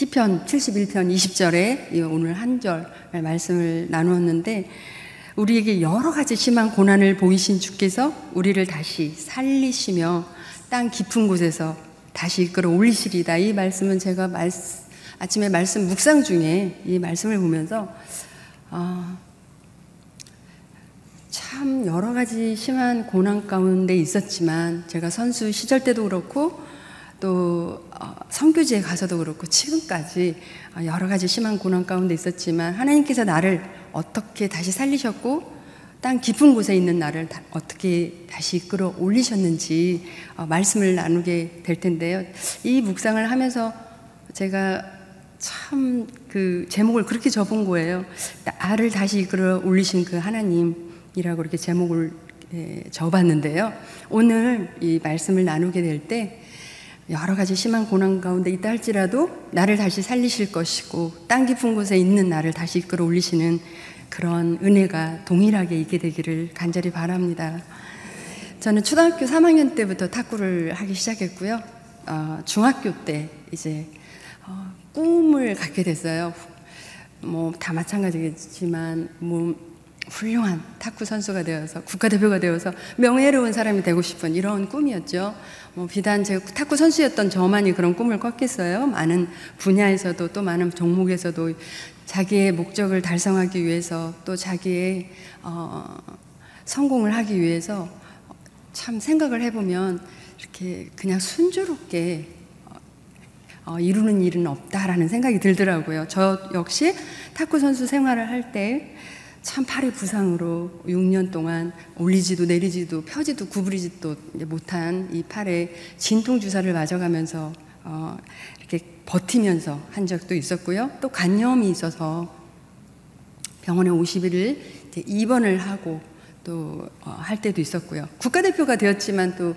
시편 71편 20절에 오늘 한 절 말씀을 나누었는데 우리에게 여러 가지 심한 고난을 보이신 주께서 우리를 다시 살리시며 땅 깊은 곳에서 다시 이끌어 올리시리다. 이 말씀은 제가 말, 아침에 말씀 묵상 중에 이 말씀을 보면서 아, 참 여러 가지 심한 고난 가운데 있었지만 제가 선수 시절 때도 그렇고 또 어, 성교지에 가서도 그렇고 지금까지 여러 가지 심한 고난 가운데 있었지만 하나님께서 나를 어떻게 다시 살리셨고 땅 깊은 곳에 있는 나를 어떻게 다시 끌어 올리셨는지 어, 말씀을 나누게 될 텐데요. 이 묵상을 하면서 제가 참 그 제목을 그렇게 접은 거예요. 나를 다시 끌어 올리신 그 하나님이라고 이렇게 제목을 예, 접었는데요. 오늘 이 말씀을 나누게 될 때 여러 가지 심한 고난 가운데 있다 할지라도 나를 다시 살리실 것이고 땅 깊은 곳에 있는 나를 다시 이끌어 올리시는 그런 은혜가 동일하게 있게 되기를 간절히 바랍니다. 저는 초등학교 3학년 때부터 탁구를 하기 시작했고요. 어, 중학교 때 이제 어, 꿈을 갖게 됐어요. 뭐 다 마찬가지겠지만 뭐 훌륭한 탁구 선수가 되어서 국가대표가 되어서 명예로운 사람이 되고 싶은 이런 꿈이었죠. 뭐 비단 제 탁구 선수였던 저만이 그런 꿈을 꿨겠어요. 많은 분야에서도 또 많은 종목에서도 자기의 목적을 달성하기 위해서 또 자기의 어, 성공을 하기 위해서 참 생각을 해보면 이렇게 그냥 순조롭게 어, 이루는 일은 없다라는 생각이 들더라고요. 저 역시 탁구 선수 생활을 할때 참 팔의 부상으로 6년 동안 올리지도 내리지도 펴지도 구부리지도 못한 이 팔에 진통 주사를 맞아가면서 어, 이렇게 버티면서 한 적도 있었고요. 또 간염이 있어서 병원에 50일을 입원을 하고 또할 어, 때도 있었고요. 국가대표가 되었지만 또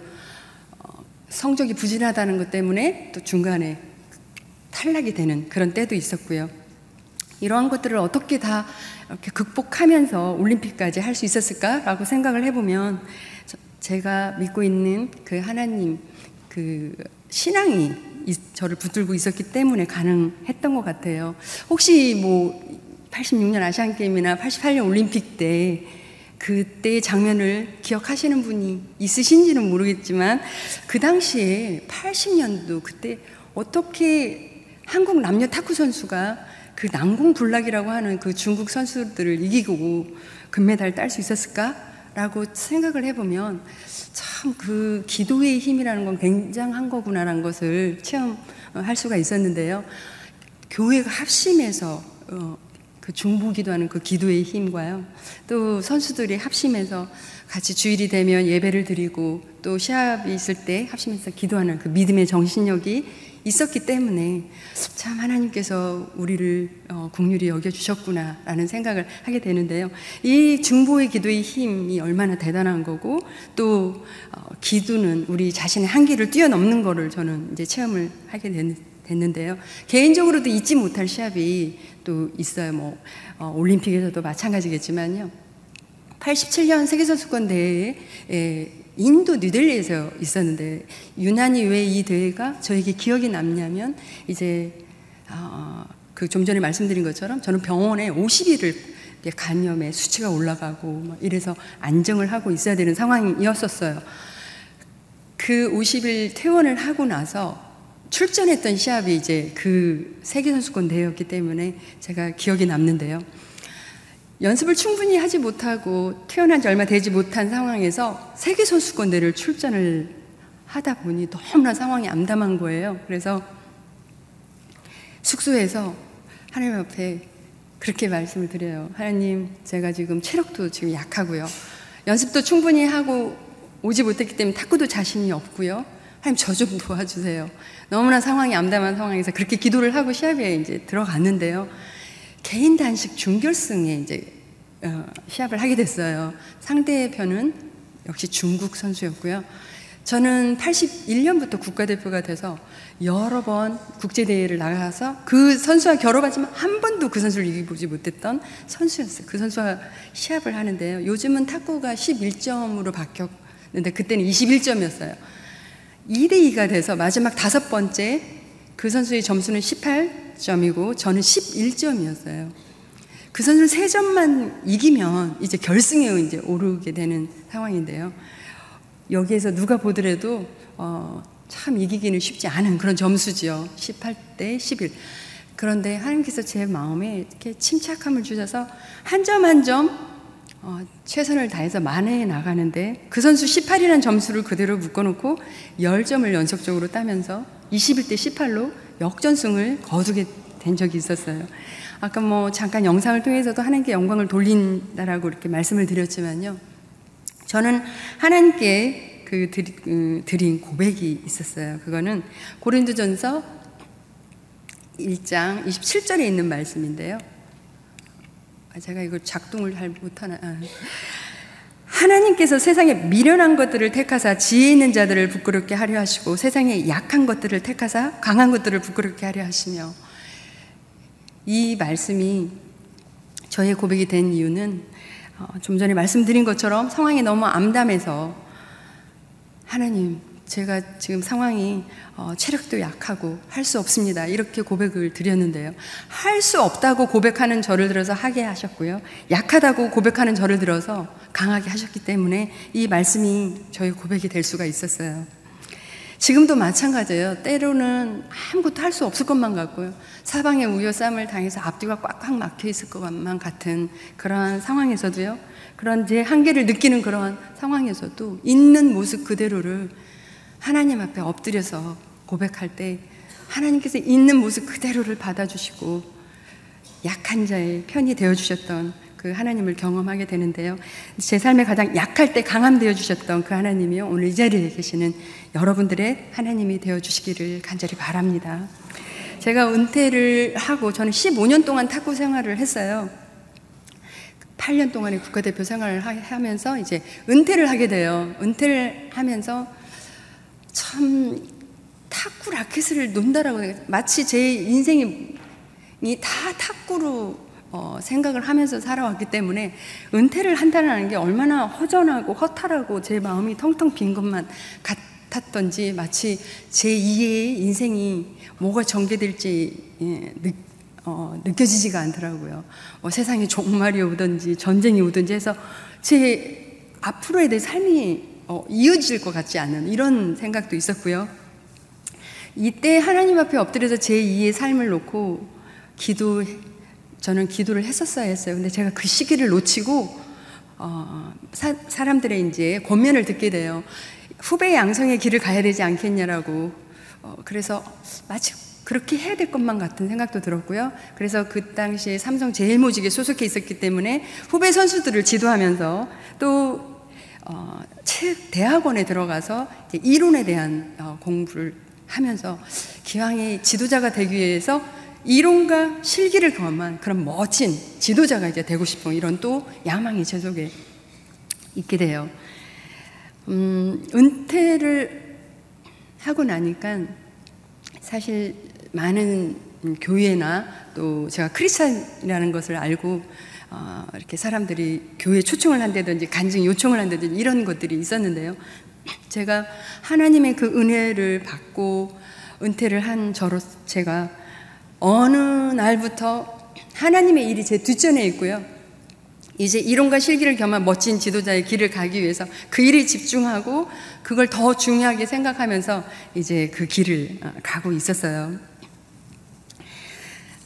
어, 성적이 부진하다는 것 때문에 또 중간에 탈락이 되는 그런 때도 있었고요. 이러한 것들을 어떻게 다 이렇게 극복하면서 올림픽까지 할 수 있었을까라고 생각을 해보면 제가 믿고 있는 그 하나님 그 신앙이 저를 붙들고 있었기 때문에 가능했던 것 같아요. 혹시 뭐 86년 아시안 게임이나 88년 올림픽 때 그때의 장면을 기억하시는 분이 있으신지는 모르겠지만 그 당시에 80년도 그때 어떻게 한국 남녀 탁구 선수가 그 난공불락이라고 하는 그 중국 선수들을 이기고 금메달을 딸 수 있었을까라고 생각을 해보면 참 그 기도의 힘이라는 건 굉장한 거구나라는 것을 체험할 수가 있었는데요. 교회가 합심해서 어, 그 중보 기도하는 그 기도의 힘과요. 또 선수들이 합심해서 같이 주일이 되면 예배를 드리고 또 시합이 있을 때 합심해서 기도하는 그 믿음의 정신력이 있었기 때문에 참 하나님께서 우리를 어, 국률이 여겨주셨구나라는 생각을 하게 되는데요. 이 중보의 기도의 힘이 얼마나 대단한 거고 또 어, 기도는 우리 자신의 한계를 뛰어넘는 거를 저는 이제 체험을 하게 됐, 됐는데요. 개인적으로도 잊지 못할 시합이 또 있어요. 뭐 어, 올림픽에서도 마찬가지겠지만요. 87년 세계선수권 대회에 인도 뉴델리에서 있었는데 유난히 왜 이 대회가 저에게 기억이 남냐면 이제 어, 그좀 전에 말씀드린 것처럼 저는 병원에 50일을 간염에 수치가 올라가고 이래서 안정을 하고 있어야 되는 상황이었었어요. 그 50일 퇴원을 하고 나서 출전했던 시합이 이제 그 세계선수권 대회였기 때문에 제가 기억이 남는데요. 연습을 충분히 하지 못하고 태어난 지 얼마 되지 못한 상황에서 세계 선수권 대를 출전을 하다 보니 너무나 상황이 암담한 거예요. 그래서 숙소에서 하나님 앞에 그렇게 말씀을 드려요. 하나님, 제가 지금 체력도 지금 약하고요. 연습도 충분히 하고 오지 못했기 때문에 탁구도 자신이 없고요. 하나님 저 좀 도와주세요. 너무나 상황이 암담한 상황에서 그렇게 기도를 하고 시합에 이제 들어갔는데요. 개인 단식 준결승에 이제 어, 시합을 하게 됐어요. 상대편은 역시 중국 선수였고요. 저는 81년부터 국가대표가 돼서 여러 번 국제대회를 나가서 그 선수와 결합하지만 한 번도 그 선수를 이기보지 못했던 선수였어요. 그 선수와 시합을 하는데요. 요즘은 탁구가 11점으로 바뀌었는데 그때는 21점이었어요. 2대2가 돼서 마지막 다섯 번째 그 선수의 점수는 18, 18점이고 저는 11점이었어요. 그 선수는 세 점만 이기면 이제 결승에 이제 오르게 되는 상황인데요. 여기에서 누가 보더라도 어, 참 이기기는 쉽지 않은 그런 점수지요. 18대 11. 그런데 하나님께서 제 마음에 이렇게 침착함을 주셔서 한 점 한점 어, 최선을 다해서 만회해 나가는데 그 선수 18이라는 점수를 그대로 묶어놓고 10점을 연속적으로 따면서 21대 18로 역전승을 거두게 된 적이 있었어요. 아까 뭐 잠깐 영상을 통해서도 하나님께 영광을 돌린다라고 이렇게 말씀을 드렸지만요. 저는 하나님께 그 드린 고백이 있었어요. 그거는 고린도전서 1장 27절에 있는 말씀인데요. 아, 제가 이걸 작동을 잘 못하나. 아. 하나님께서 세상에 미련한 것들을 택하사 지혜 있는 자들을 부끄럽게 하려 하시고 세상에 약한 것들을 택하사 강한 것들을 부끄럽게 하려 하시며 이 말씀이 저의 고백이 된 이유는 어, 좀 전에 말씀드린 것처럼 상황이 너무 암담해서 하나님 제가 지금 상황이 어, 체력도 약하고 할 수 없습니다. 이렇게 고백을 드렸는데요. 할 수 없다고 고백하는 저를 들어서 하게 하셨고요. 약하다고 고백하는 저를 들어서 강하게 하셨기 때문에 이 말씀이 저희 고백이 될 수가 있었어요. 지금도 마찬가지예요. 때로는 아무것도 할 수 없을 것만 같고요. 사방에 우여쌈을 당해서 앞뒤가 꽉꽉 막혀 있을 것만 같은 그러한 상황에서도요. 그런 제 한계를 느끼는 그러한 상황에서도 있는 모습 그대로를 하나님 앞에 엎드려서 고백할 때 하나님께서 있는 모습 그대로를 받아주시고 약한 자의 편이 되어주셨던 그 하나님을 경험하게 되는데요. 제 삶에 가장 약할 때 강함 되어주셨던 그 하나님이요. 오늘 이 자리에 계시는 여러분들의 하나님이 되어주시기를 간절히 바랍니다. 제가 은퇴를 하고 저는 15년 동안 탁구 생활을 했어요. 8년 동안의 국가대표 생활을 하면서 이제 은퇴를 하게 돼요. 은퇴를 하면서 참 탁구 라켓을 논다라고 마치 제 인생이 다 탁구로 어, 생각을 하면서 살아왔기 때문에 은퇴를 한다는 게 얼마나 허전하고 허탈하고 제 마음이 텅텅 빈 것만 같았던지 마치 제 2의 인생이 뭐가 전개될지 예, 느, 어, 느껴지지가 않더라고요. 뭐 세상에 종말이 오든지 전쟁이 오든지 해서 제 앞으로의 내 삶이 어, 이어질 것 같지 않은 이런 생각도 있었고요. 이때 하나님 앞에 엎드려서 제 2의 삶을 놓고 기도, 저는 기도를 했었어야 했어요. 근데 제가 그 시기를 놓치고, 어, 사, 사람들의 이제 권면을 듣게 돼요. 후배 양성의 길을 가야 되지 않겠냐라고. 어, 그래서 마치 그렇게 해야 될 것만 같은 생각도 들었고요. 그래서 그 당시에 삼성 제일모직에 소속해 있었기 때문에 후배 선수들을 지도하면서 또 어, 책 대학원에 들어가서 이론에 대한 어, 공부를 하면서 기왕에 지도자가 되기 위해서 이론과 실기를 경험한 그런 멋진 지도자가 이제 되고 싶은 이런 또 야망이 제 속에 있게 돼요. 음, 은퇴를 하고 나니까 사실 많은 교회나 또 제가 크리스찬이라는 것을 알고 어, 이렇게 사람들이 교회 초청을 한다든지 간증 요청을 한다든지 이런 것들이 있었는데요. 제가 하나님의 그 은혜를 받고 은퇴를 한 저로 제가 어느 날부터 하나님의 일이 제 뒷전에 있고요. 이제 이론과 실기를 겸한 멋진 지도자의 길을 가기 위해서 그 일에 집중하고 그걸 더 중요하게 생각하면서 이제 그 길을 어, 가고 있었어요.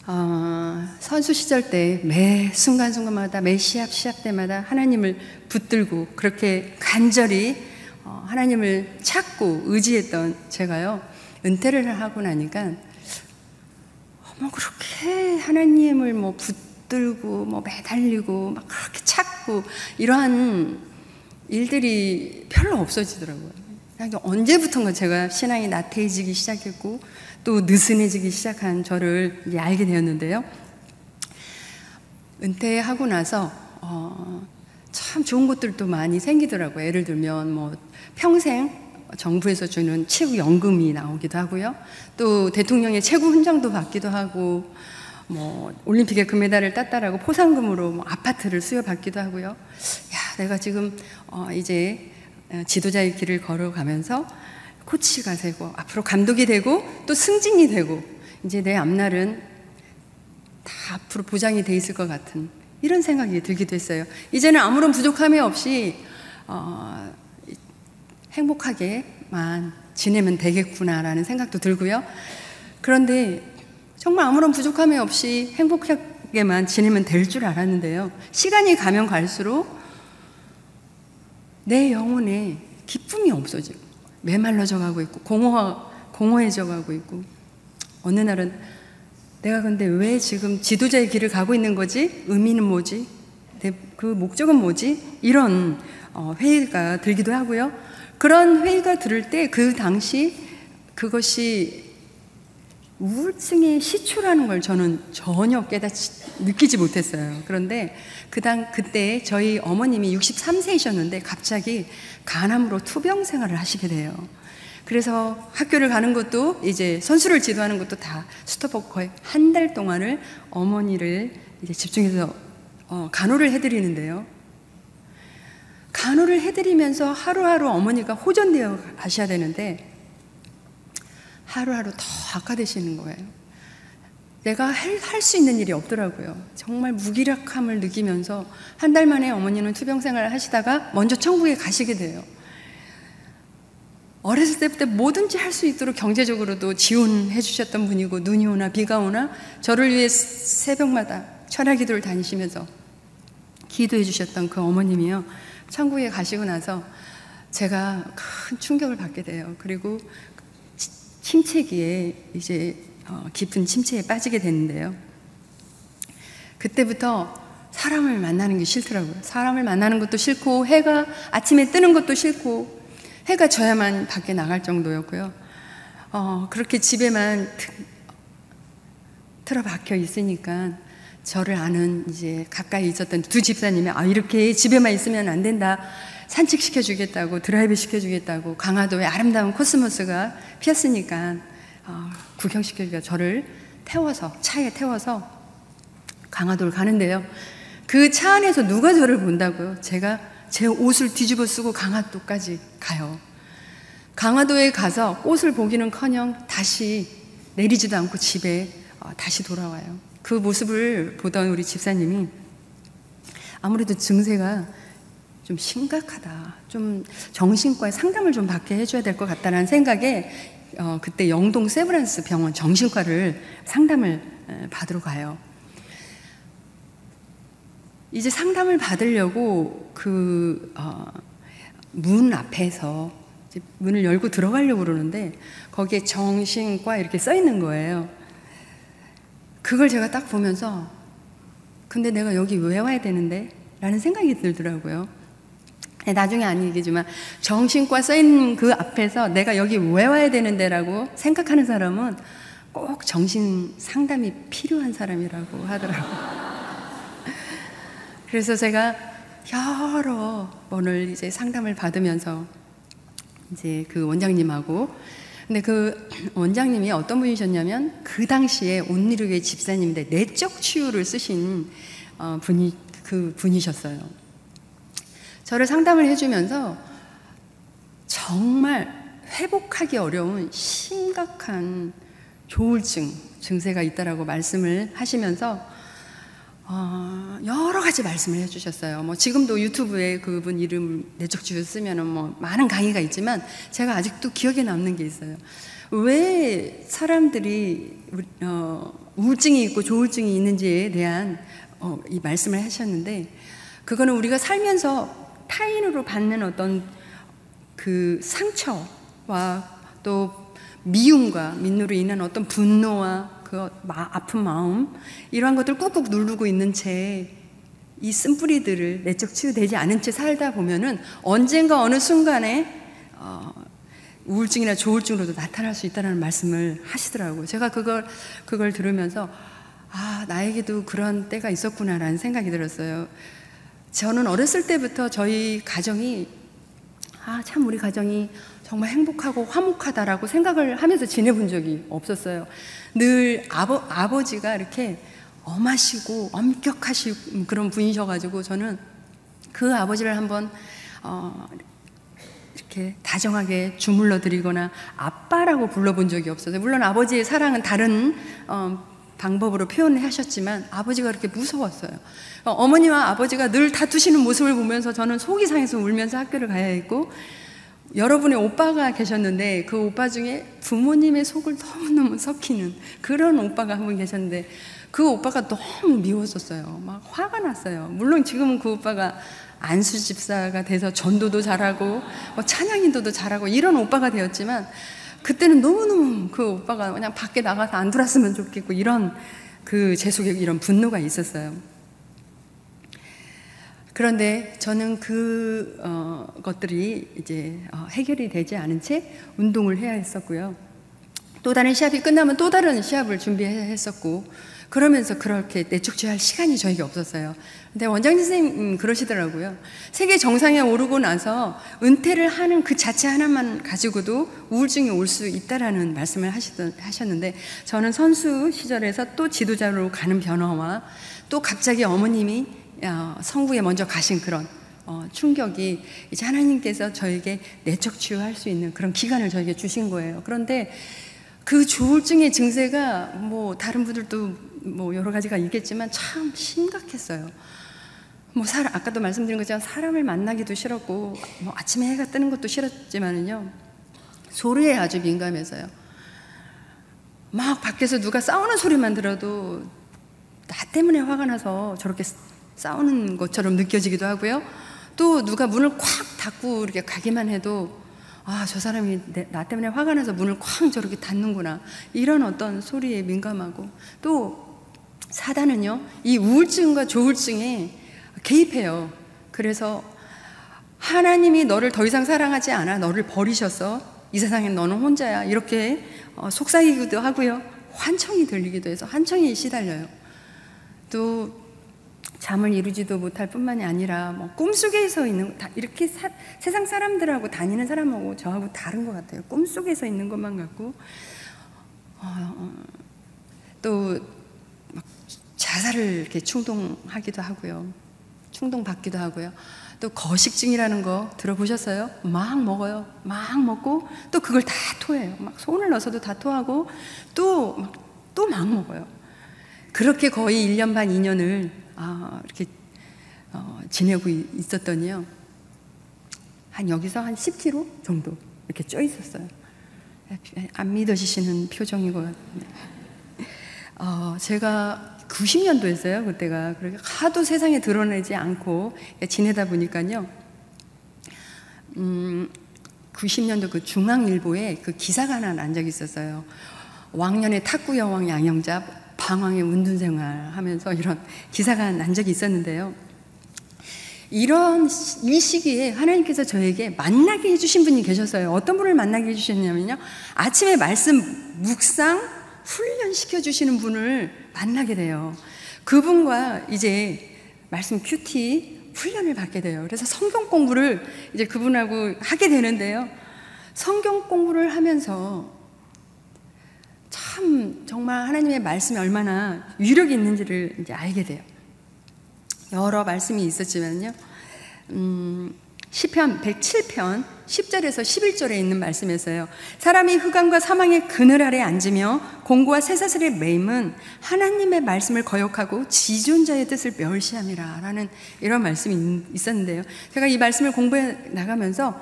어, 선수 시절 때 매 순간순간마다 매 시합 시합 때마다 하나님을 붙들고 그렇게 간절히 어, 하나님을 찾고 의지했던 제가요 은퇴를 하고 나니까 뭐 그렇게 하나님을 뭐 붙들고 뭐 매달리고 막 그렇게 찾고 이러한 일들이 별로 없어지더라고요. 언제부턴가 제가 신앙이 나태해지기 시작했고 또 느슨해지기 시작한 저를 알게 되었는데요. 은퇴하고 나서 어, 참 좋은 것들도 많이 생기더라고요. 예를 들면 뭐 평생 정부에서 주는 최고 연금이 나오기도 하고요. 또 대통령의 최고 훈장도 받기도 하고 뭐 올림픽에 금메달을 땄다라고 포상금으로 뭐 아파트를 수여받기도 하고요. 야, 내가 지금 어, 이제 지도자의 길을 걸어가면서 코치가 되고 앞으로 감독이 되고 또 승진이 되고 이제 내 앞날은 다 앞으로 보장이 돼 있을 것 같은 이런 생각이 들기도 했어요. 이제는 아무런 부족함이 없이 어, 행복하게만 지내면 되겠구나라는 생각도 들고요. 그런데 정말 아무런 부족함이 없이 행복하게만 지내면 될 줄 알았는데요. 시간이 가면 갈수록 내 영혼에 기쁨이 없어지고 메말라져 가고 있고 공허, 공허해져 가고 있고 어느 날은 내가 근데 왜 지금 지도자의 길을 가고 있는 거지? 의미는 뭐지? 그 목적은 뭐지? 이런 어, 회의가 들기도 하고요. 그런 회의가 들을 때 그 당시 그것이 우울증의 시초라는 걸 저는 전혀 깨닫지 느끼지 못했어요. 그런데 그당 그때 저희 어머님이 63세이셨는데 갑자기 간암으로 투병 생활을 하시게 돼요. 그래서 학교를 가는 것도 이제 선수를 지도하는 것도 다 스톱하고 거의 한 달 동안을 어머니를 이제 집중해서 어, 간호를 해드리는데요. 간호를 해드리면서 하루하루 어머니가 호전되어 가셔야 되는데 하루하루 더 악화되시는 거예요. 내가 할 수 있는 일이 없더라고요. 정말 무기력함을 느끼면서 한 달 만에 어머니는 투병 생활을 하시다가 먼저 천국에 가시게 돼요. 어렸을 때부터 뭐든지 할 수 있도록 경제적으로도 지원해 주셨던 분이고 눈이 오나 비가 오나 저를 위해 새벽마다 철야 기도를 다니시면서 기도해 주셨던 그 어머님이요. 천국에 가시고 나서 제가 큰 충격을 받게 돼요. 그리고 침체기에 이제 어, 깊은 침체에 빠지게 되는데요. 그때부터 사람을 만나는 게 싫더라고요. 사람을 만나는 것도 싫고 해가 아침에 뜨는 것도 싫고 해가 져야만 밖에 나갈 정도였고요. 어, 그렇게 집에만 틀어박혀 있으니까 저를 아는 이제 가까이 있었던 두 집사님이 아, 이렇게 집에만 있으면 안 된다. 산책시켜 주겠다고 드라이브 시켜 주겠다고 강화도에 아름다운 코스모스가 피었으니까 어, 구경시켜 주가 저를 태워서 차에 태워서 강화도를 가는데요. 그 차 안에서 누가 저를 본다고요? 제가 제 옷을 뒤집어 쓰고 강화도까지 가요. 강화도에 가서 꽃을 보기는커녕 다시 내리지도 않고 집에 어, 다시 돌아와요. 그 모습을 보던 우리 집사님이 아무래도 증세가 좀 심각하다. 좀 정신과에 상담을 좀 받게 해줘야 될 것 같다는 생각에 어, 그때 영동 세브란스 병원 정신과를 상담을 받으러 가요. 이제 상담을 받으려고 그문 어, 앞에서 문을 열고 들어가려고 그러는데 거기에 정신과 이렇게 써 있는 거예요. 그걸 제가 딱 보면서 근데 내가 여기 왜 와야 되는데? 라는 생각이 들더라고요. 네, 나중에 아니겠지만 정신과 써 있는 그 앞에서 내가 여기 왜 와야 되는데라고 생각하는 사람은 꼭 정신 상담이 필요한 사람이라고 하더라고요. 그래서 제가 여러 번을 이제 상담을 받으면서 이제 그 원장님하고 근데 그 원장님이 어떤 분이셨냐면 그 당시에 온누리교회 집사님인데 내적 치유를 쓰신 어, 분이 그 분이셨어요. 저를 상담을 해주면서 정말 회복하기 어려운 심각한 조울증 증세가 있다라고 말씀을 하시면서 어, 여러 가지 말씀을 해주셨어요. 뭐 지금도 유튜브에 그분 이름 내적주를 쓰면은 뭐 많은 강의가 있지만 제가 아직도 기억에 남는 게 있어요. 왜 사람들이 어, 우울증이 있고 조울증이 있는지에 대한 어, 이 말씀을 하셨는데 그거는 우리가 살면서 타인으로 받는 어떤 그 상처와 또 미움과 민노로 인한 어떤 분노와 그 아픈 마음 이러한 것들 꾹꾹 누르고 있는 채 이 쓴뿌리들을 내적 치유되지 않은 채 살다 보면은 언젠가 어느 순간에 어, 우울증이나 조울증으로도 나타날 수 있다는 말씀을 하시더라고요. 제가 그걸 그걸 들으면서 아 나에게도 그런 때가 있었구나라는 생각이 들었어요. 저는 어렸을 때부터 저희 가정이 아 참 우리 가정이 정말 행복하고 화목하다라고 생각을 하면서 지내본 적이 없었어요. 늘 아버, 아버지가 이렇게 엄하시고 엄격하신 그런 분이셔가지고 저는 그 아버지를 한번 어, 이렇게 다정하게 주물러 드리거나 아빠라고 불러본 적이 없어요. 물론 아버지의 사랑은 다른 어, 방법으로 표현을 하셨지만 아버지가 그렇게 무서웠어요. 어, 어머니와 아버지가 늘 다투시는 모습을 보면서 저는 속이 상해서 울면서 학교를 가야 했고 여러분의 오빠가 계셨는데 그 오빠 중에 부모님의 속을 너무너무 섞이는 그런 오빠가 한 분 계셨는데 그 오빠가 너무 미웠었어요. 막 화가 났어요. 물론 지금은 그 오빠가 안수 집사가 돼서 전도도 잘하고 뭐 찬양 인도도 잘하고 이런 오빠가 되었지만 그때는 너무너무 그 오빠가 그냥 밖에 나가서 안 들었으면 좋겠고 이런 그 제 속에 이런 분노가 있었어요. 그런데 저는 그 어, 것들이 이제 어, 해결이 되지 않은 채 운동을 해야 했었고요. 또 다른 시합이 끝나면 또 다른 시합을 준비해야 했었고 그러면서 그렇게 내축제할 시간이 저에게 없었어요. 근데 원장님 선생님 음, 그러시더라고요. 세계 정상에 오르고 나서 은퇴를 하는 그 자체 하나만 가지고도 우울증이 올 수 있다라는 말씀을 하시던, 하셨는데 저는 선수 시절에서 또 지도자로 가는 변화와 또 갑자기 어머님이 어, 성부에 먼저 가신 그런 어, 충격이 이제 하나님께서 저에게 내적 치유할 수 있는 그런 기간을 저에게 주신 거예요. 그런데 그 조울증의 증세가 뭐 다른 분들도 뭐 여러 가지가 있겠지만 참 심각했어요. 뭐 사람 아까도 말씀드린 것처럼 사람을 만나기도 싫었고 뭐 아침에 해가 뜨는 것도 싫었지만은요 소리에 아주 민감해서요. 막 밖에서 누가 싸우는 소리만 들어도 나 때문에 화가 나서 저렇게 싸우는 것처럼 느껴지기도 하고요. 또 누가 문을 콱 닫고 이렇게 가기만 해도 아, 저 사람이 내, 나 때문에 화가 나서 문을 쾅 저렇게 닫는구나. 이런 어떤 소리에 민감하고 또 사단은요, 이 우울증과 조울증에 개입해요. 그래서 하나님이 너를 더 이상 사랑하지 않아. 너를 버리셔서 이 세상에 너는 혼자야. 이렇게 어, 속삭이기도 하고요. 환청이 들리기도 해서 환청이 시달려요. 또 잠을 이루지도 못할 뿐만이 아니라 뭐 꿈속에서 있는 다 이렇게 사, 세상 사람들하고 다니는 사람하고 저하고 다른 것 같아요. 꿈속에서 있는 것만 같고 어, 어, 또 자살을 이렇게 충동하기도 하고요. 충동 받기도 하고요. 또 거식증이라는 거 들어보셨어요? 막 먹어요. 막 먹고 또 그걸 다 토해요. 막 손을 넣어서도 다 토하고 또 또 막 먹어요. 그렇게 거의 1년 반, 2년을 아, 이렇게 어, 지내고 있었더니요. 한 여기서 한 10kg 정도 이렇게 쪄 있었어요. 안 믿어지시는 표정이고. 어, 제가 90년도였어요, 그때가. 그렇게 하도 세상에 드러내지 않고 지내다 보니까요. 음, 90년도 그 중앙일보에 그 기사가 하나 난 적이 있었어요. 왕년의 탁구 여왕 양영자 방황의 운둔 생활 하면서 이런 기사가 난 적이 있었는데요. 이런 이 시기에 하나님께서 저에게 만나게 해주신 분이 계셨어요. 어떤 분을 만나게 해주셨냐면요. 아침에 말씀 묵상 훈련시켜 주시는 분을 만나게 돼요. 그분과 이제 말씀 큐티 훈련을 받게 돼요. 그래서 성경 공부를 이제 그분하고 하게 되는데요. 성경 공부를 하면서 참 정말 하나님의 말씀이 얼마나 위력이 있는지를 이제 알게 돼요. 여러 말씀이 있었지만요. 음, 시편 107편 10절에서 11절에 있는 말씀에서요. 사람이 흑암과 사망의 그늘 아래 앉으며 공고와 쇠사슬에 매임은 하나님의 말씀을 거역하고 지존자의 뜻을 멸시함이라 라는 이런 말씀이 있었는데요. 제가 이 말씀을 공부해 나가면서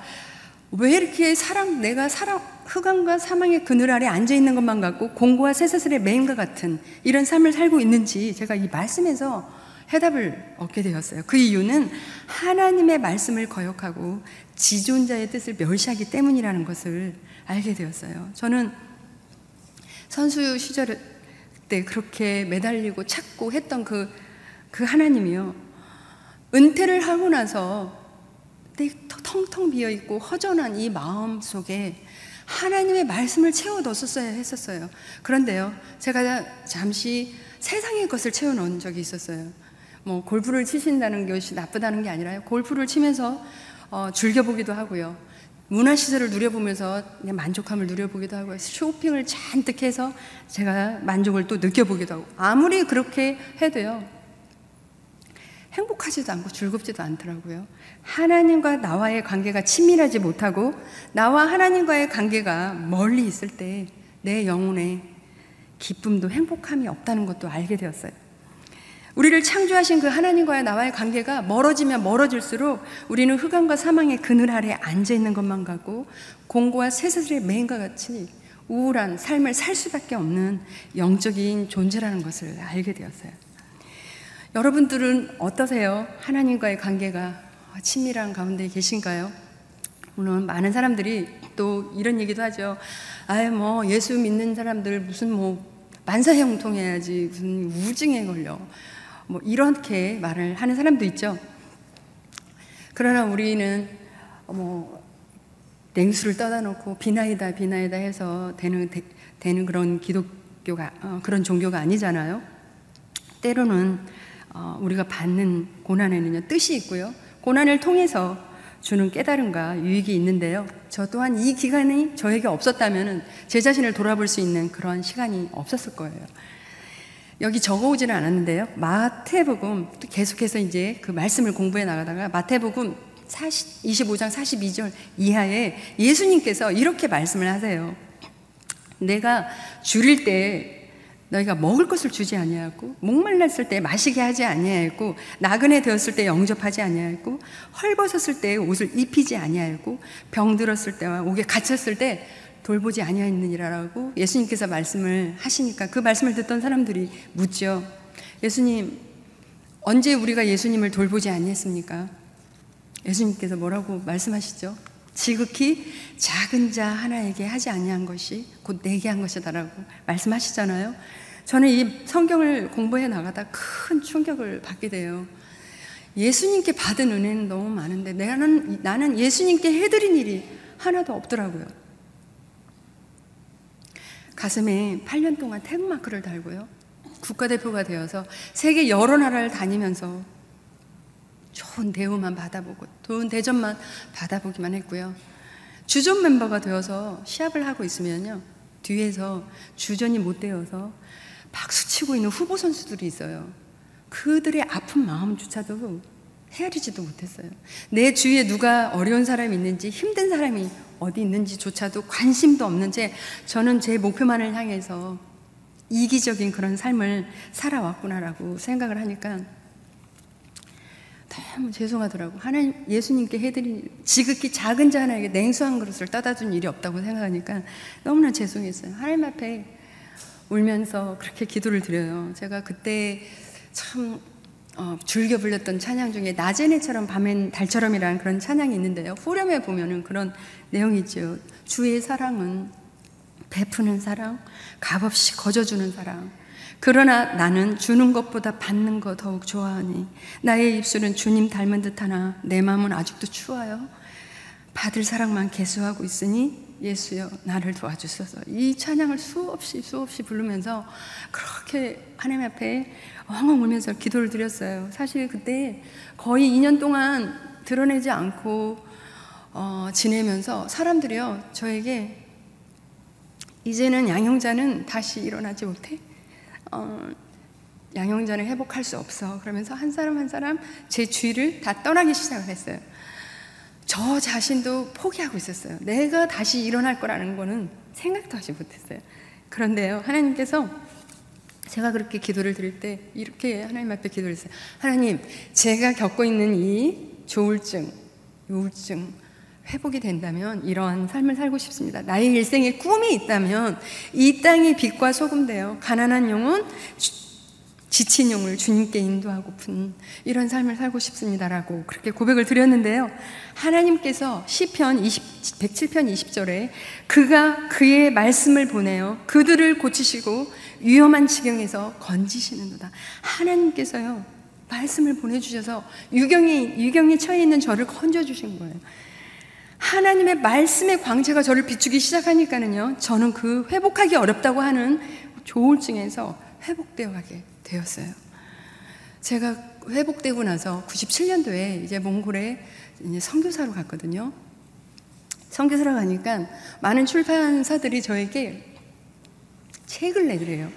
왜 이렇게 사람, 내가 사람, 흑암과 사망의 그늘 아래 앉아 있는 것만 같고 공고와 쇠사슬의 매임과 같은 이런 삶을 살고 있는지 제가 이 말씀에서 해답을 얻게 되었어요. 그 이유는 하나님의 말씀을 거역하고 지존자의 뜻을 멸시하기 때문이라는 것을 알게 되었어요. 저는 선수 시절 때 그렇게 매달리고 찾고 했던 그, 그 하나님이요. 은퇴를 하고 나서 텅텅 비어 있고 허전한 이 마음 속에 하나님의 말씀을 채워 넣었어야 했었어요. 그런데요, 제가 잠시 세상의 것을 채워 넣은 적이 있었어요. 뭐 골프를 치신다는 것이 나쁘다는 게 아니라요. 골프를 치면서 어, 즐겨보기도 하고요. 문화시설을 누려보면서 그냥 만족함을 누려보기도 하고요. 쇼핑을 잔뜩 해서 제가 만족을 또 느껴보기도 하고. 아무리 그렇게 해도요. 행복하지도 않고 즐겁지도 않더라고요. 하나님과 나와의 관계가 친밀하지 못하고 나와 하나님과의 관계가 멀리 있을 때 내 영혼에 기쁨도 행복함이 없다는 것도 알게 되었어요. 우리를 창조하신 그 하나님과의 나와의 관계가 멀어지면 멀어질수록 우리는 흑암과 사망의 그늘 아래 앉아 있는 것만 같고 공고와 쇠사슬의 매인과 같이 우울한 삶을 살 수밖에 없는 영적인 존재라는 것을 알게 되었어요. 여러분들은 어떠세요? 하나님과의 관계가 친밀한 가운데 계신가요? 물론 많은 사람들이 또 이런 얘기도 하죠. 아유, 뭐, 예수 믿는 사람들 무슨 뭐, 만사형통해야지, 무슨 우울증에 걸려. 뭐, 이렇게 말을 하는 사람도 있죠. 그러나 우리는 뭐, 냉수를 떠다 놓고 비나이다, 비나이다 해서 되는, 되는 그런 기독교가, 어, 그런 종교가 아니잖아요. 때로는 어, 우리가 받는 고난에는요, 뜻이 있고요. 고난을 통해서 주는 깨달음과 유익이 있는데요. 저 또한 이 기간이 저에게 없었다면 제 자신을 돌아볼 수 있는 그런 시간이 없었을 거예요. 여기 적어오지는 않았는데요. 마태복음 계속해서 이제 그 말씀을 공부해 나가다가 마태복음 40, 25장 42절 이하에 예수님께서 이렇게 말씀을 하세요. 내가 줄일 때 너희가 먹을 것을 주지 아니하고 목말랐을 때 마시게 하지 아니하였고 나그네 되었을 때 영접하지 아니하였고 헐벗었을 때 옷을 입히지 아니하였고 병들었을 때와 옥에 갇혔을 때 돌보지 아니하였느니라라고 예수님께서 말씀을 하시니까 그 말씀을 듣던 사람들이 묻죠. 예수님 언제 우리가 예수님을 돌보지 아니했습니까? 예수님께서 뭐라고 말씀하시죠? 지극히 작은 자 하나에게 하지 아니한 것이 곧 내게 한 것이다라고 말씀하시잖아요. 저는 이 성경을 공부해 나가다 큰 충격을 받게 돼요. 예수님께 받은 은혜는 너무 많은데 나는 나는 예수님께 해드린 일이 하나도 없더라고요. 가슴에 8년 동안 태극마크를 달고요. 국가대표가 되어서 세계 여러 나라를 다니면서 좋은 대우만 받아보고 좋은 대접만 받아보기만 했고요. 주전 멤버가 되어서 시합을 하고 있으면요. 뒤에서 주전이 못 되어서 박수치고 있는 후보 선수들이 있어요. 그들의 아픈 마음조차도 헤아리지도 못했어요. 내 주위에 누가 어려운 사람이 있는지 힘든 사람이 어디 있는지조차도 관심도 없는 채 저는 제 목표만을 향해서 이기적인 그런 삶을 살아왔구나라고 생각을 하니까 너무 죄송하더라고. 하나님, 예수님께 해드린 지극히 작은 자 하나에게 냉수 한 그릇을 떠다 준 일이 없다고 생각하니까 너무나 죄송했어요. 하나님 앞에 울면서 그렇게 기도를 드려요. 제가 그때 참 어, 즐겨 불렸던 찬양 중에 낮엔 해처럼 밤엔 달처럼이라는 그런 찬양이 있는데요. 후렴에 보면은 그런 내용이 있죠. 주의 사랑은 베푸는 사랑, 값없이 거저주는 사랑, 그러나 나는 주는 것보다 받는 거 더욱 좋아하니 나의 입술은 주님 닮은 듯하나 내 마음은 아직도 추워요. 받을 사랑만 개수하고 있으니 예수여 나를 도와주소서. 이 찬양을 수없이 수없이 부르면서 그렇게 하나님 앞에 엉엉 울면서 기도를 드렸어요. 사실 그때 거의 2년 동안 드러내지 않고 어, 지내면서 사람들이요 저에게 이제는 양형자는 다시 일어나지 못해. 어, 양형자는 회복할 수 없어. 그러면서 한 사람 한 사람 제 주위를 다 떠나기 시작을 했어요. 저 자신도 포기하고 있었어요. 내가 다시 일어날 거라는 거는 생각도 하지 못했어요. 그런데요, 하나님께서 제가 그렇게 기도를 드릴 때 이렇게 하나님 앞에 기도를 했어요. 하나님, 제가 겪고 있는 이 조울증, 우울증, 회복이 된다면 이러한 삶을 살고 싶습니다. 나의 일생에 꿈이 있다면 이 땅이 빛과 소금 되어 가난한 영혼, 지친 영을 주님께 인도하고픈 이런 삶을 살고 싶습니다라고 그렇게 고백을 드렸는데요. 하나님께서 시편 20, 107편 20절에 그가 그의 말씀을 보내어 그들을 고치시고 위험한 지경에서 건지시는도다. 하나님께서요 말씀을 보내 주셔서 유경이 유경에 처해 있는 저를 건져 주신 거예요. 하나님의 말씀의 광채가 저를 비추기 시작하니까는요, 저는 그 회복하기 어렵다고 하는 조울증에서 회복되어 가게 되었어요. 제가 회복되고 나서 97년도에 이제 몽골에 이제 선교사로 갔거든요. 선교사로 가니까 많은 출판사들이 저에게 책을 내더래요.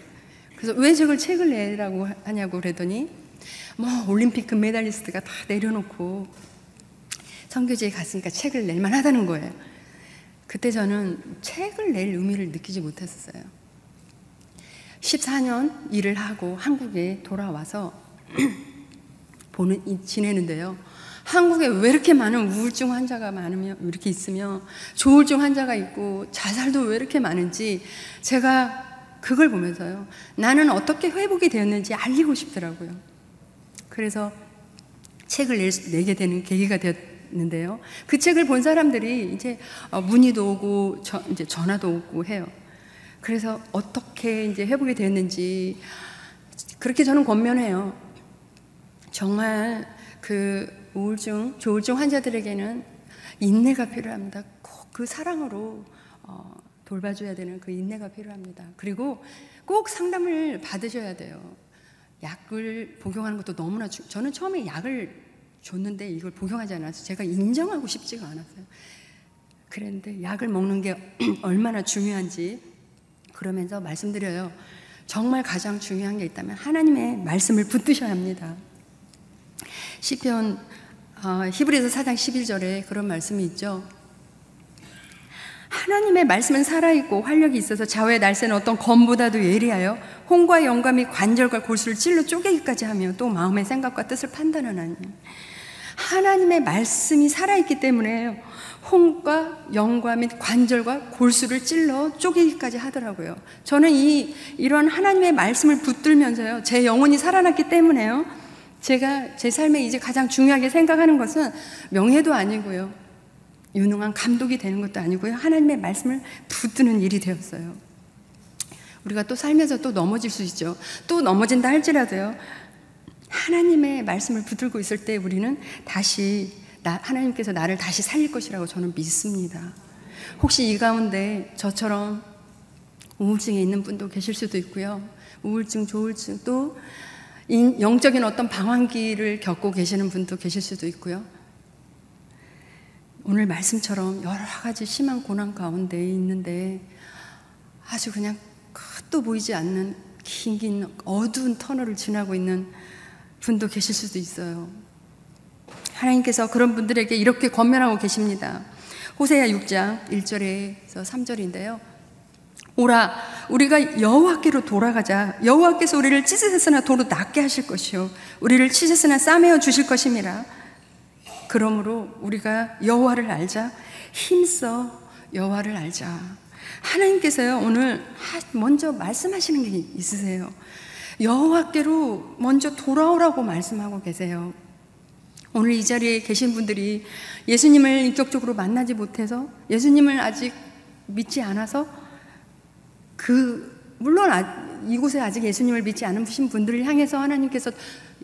그래서 왜 저걸 책을 내라고 하냐고 그랬더니 뭐 올림픽 금메달리스트가 다 내려놓고 선교지에 갔으니까 책을 낼 만하다는 거예요. 그때 저는 책을 낼 의미를 느끼지 못했었어요. 14년 일을 하고 한국에 돌아와서 보는 지내는데요. 한국에 왜 이렇게 많은 우울증 환자가 많으며 이렇게 있으며 조울증 환자가 있고 자살도 왜 이렇게 많은지 제가 그걸 보면서요. 나는 어떻게 회복이 되었는지 알리고 싶더라고요. 그래서 책을 낼, 내게 되는 계기가 되었는데요. 그 책을 본 사람들이 이제 어, 문의도 오고 저, 이제 전화도 오고 해요. 그래서 어떻게 이제 회복이 되었는지 그렇게 저는 권면해요. 정말 그 우울증, 조울증 환자들에게는 인내가 필요합니다. 꼭 그 사랑으로 어, 돌봐줘야 되는 그 인내가 필요합니다. 그리고 꼭 상담을 받으셔야 돼요. 약을 복용하는 것도 너무나 주, 저는 처음에 약을 줬는데 이걸 복용하지 않아서 제가 인정하고 싶지가 않았어요. 그랬는데 약을 먹는 게 얼마나 중요한지 그러면서 말씀드려요. 정말 가장 중요한 게 있다면 하나님의 말씀을 붙드셔야 합니다. 시편 어, 히브리서 4장 11절에 그런 말씀이 있죠. 하나님의 말씀은 살아있고 활력이 있어서 좌우의 날새는 어떤 검보다도 예리하여 홍과 영감이 관절과 골수를 찔러 쪼개기까지 하며 또 마음의 생각과 뜻을 판단하나니 하나님의 말씀이 살아있기 때문에 홍과 영과 및 관절과 골수를 찔러 쪼개기까지 하더라고요. 저는 이 이런 하나님의 말씀을 붙들면서요. 제 영혼이 살아났기 때문에요. 제가 제 삶에 이제 가장 중요하게 생각하는 것은 명예도 아니고요. 유능한 감독이 되는 것도 아니고요. 하나님의 말씀을 붙드는 일이 되었어요. 우리가 또 살면서 또 넘어질 수 있죠. 또 넘어진다 할지라도요. 하나님의 말씀을 붙들고 있을 때 우리는 다시 나, 하나님께서 나를 다시 살릴 것이라고 저는 믿습니다. 혹시 이 가운데 저처럼 우울증에 있는 분도 계실 수도 있고요. 우울증, 조울증, 또 영적인 어떤 방황기를 겪고 계시는 분도 계실 수도 있고요. 오늘 말씀처럼 여러 가지 심한 고난 가운데 있는데 아주 그냥 끝도 보이지 않는 긴긴 어두운 터널을 지나고 있는 분도 계실 수도 있어요. 하나님께서 그런 분들에게 이렇게 권면하고 계십니다. 호세야 6장 1절에서 3절인데요. 오라 우리가 여호와께로 돌아가자. 여호와께서 우리를 찢으셨으나 도로 낫게 하실 것이요. 우리를 찢으셨으나 싸매어 주실 것임이라. 그러므로 우리가 여호와를 알자. 힘써 여호와를 알자. 하나님께서요 오늘 먼저 말씀하시는 게 있으세요. 여호와께로 먼저 돌아오라고 말씀하고 계세요 오늘 이 자리에 계신 분들이 예수님을 인격적으로 만나지 못해서 예수님을 아직 믿지 않아서 그 물론 아, 이곳에 아직 예수님을 믿지 않으신 분들을 향해서 하나님께서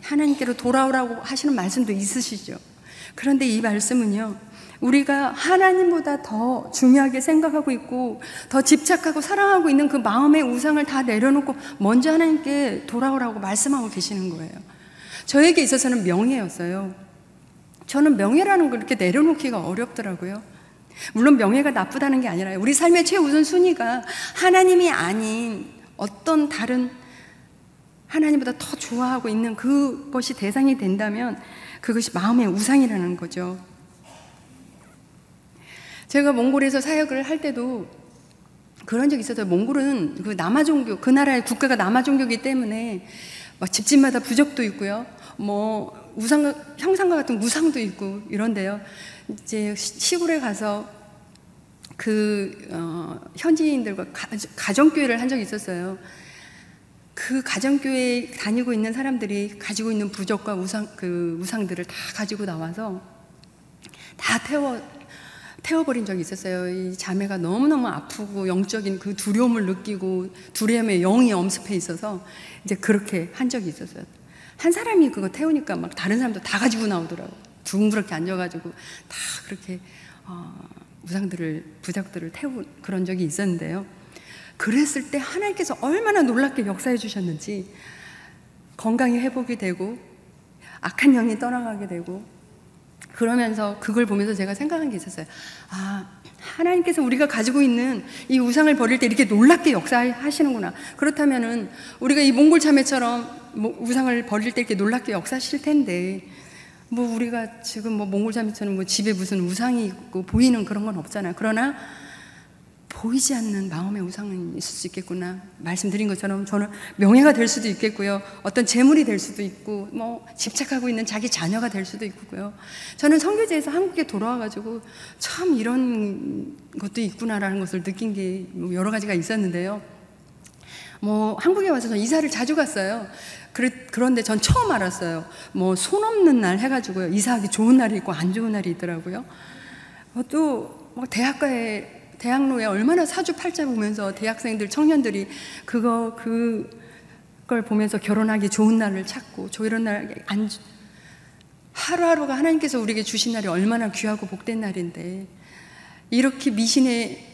하나님께로 돌아오라고 하시는 말씀도 있으시죠. 그런데 이 말씀은요. 우리가 하나님보다 더 중요하게 생각하고 있고 더 집착하고 사랑하고 있는 그 마음의 우상을 다 내려놓고 먼저 하나님께 돌아오라고 말씀하고 계시는 거예요. 저에게 있어서는 명예였어요. 저는 명예라는 걸 이렇게 내려놓기가 어렵더라고요. 물론 명예가 나쁘다는 게 아니라 우리 삶의 최우선 순위가 하나님이 아닌 어떤 다른 하나님보다 더 좋아하고 있는 그것이 대상이 된다면 그것이 마음의 우상이라는 거죠. 제가 몽골에서 사역을 할 때도 그런 적이 있었어요. 몽골은 그 남아 종교, 그 나라의 국가가 남아 종교이기 때문에 막 집집마다 부적도 있고요. 뭐 우상, 형상과 같은 우상도 있고 이런데요. 이제 시골에 가서 그 어, 현지인들과 가, 정교회를한 적이 있었어요. 그 가정교회 다니고 있는 사람들이 가지고 있는 부적과 우상 그 우상들을 다 가지고 나와서 다 태워 태워버린 적이 있었어요. 이 자매가 너무너무 아프고 영적인 그 두려움을 느끼고 두려움의 영이 엄습해 있어서 이제 그렇게 한 적이 있었어요. 한 사람이 그거 태우니까 막 다른 사람도 다 가지고 나오더라고. 둥그렇게 앉아가지고 다 그렇게 어, 우상들을 부작들을 태운 그런 적이 있었는데요. 그랬을 때 하나님께서 얼마나 놀랍게 역사해 주셨는지 건강이 회복이 되고 악한 영이 떠나가게 되고 그러면서 그걸 보면서 제가 생각한 게 있었어요. 아, 하나님께서 우리가 가지고 있는 이 우상을 버릴 때 이렇게 놀랍게 역사하시는구나. 그렇다면은 우리가 이 몽골 참매처럼 뭐 우상을 버릴 때 이렇게 놀랍게 역사하실 텐데 뭐 우리가 지금 뭐 몽골 참매처럼 뭐 집에 무슨 우상이 있고 보이는 그런 건 없잖아요. 그러나 보이지 않는 마음의 우상은 있을 수 있겠구나. 말씀드린 것처럼 저는 명예가 될 수도 있겠고요. 어떤 재물이 될 수도 있고, 뭐, 집착하고 있는 자기 자녀가 될 수도 있고요. 저는 성교제에서 한국에 돌아와가지고 참 이런 것도 있구나라는 것을 느낀 게뭐 여러 가지가 있었는데요. 뭐, 한국에 와서 전 이사를 자주 갔어요. 그런데 전 처음 알았어요. 뭐, 손 없는 날 해가지고요. 이사하기 좋은 날이 있고 안 좋은 날이 있더라고요. 또, 뭐, 대학가에 대학로에 얼마나 사주팔자 보면서 대학생들, 청년들이 그거, 그걸 보면서 결혼하기 좋은 날을 찾고, 저 이런 날, 안, 하루하루가 하나님께서 우리에게 주신 날이 얼마나 귀하고 복된 날인데, 이렇게 미신의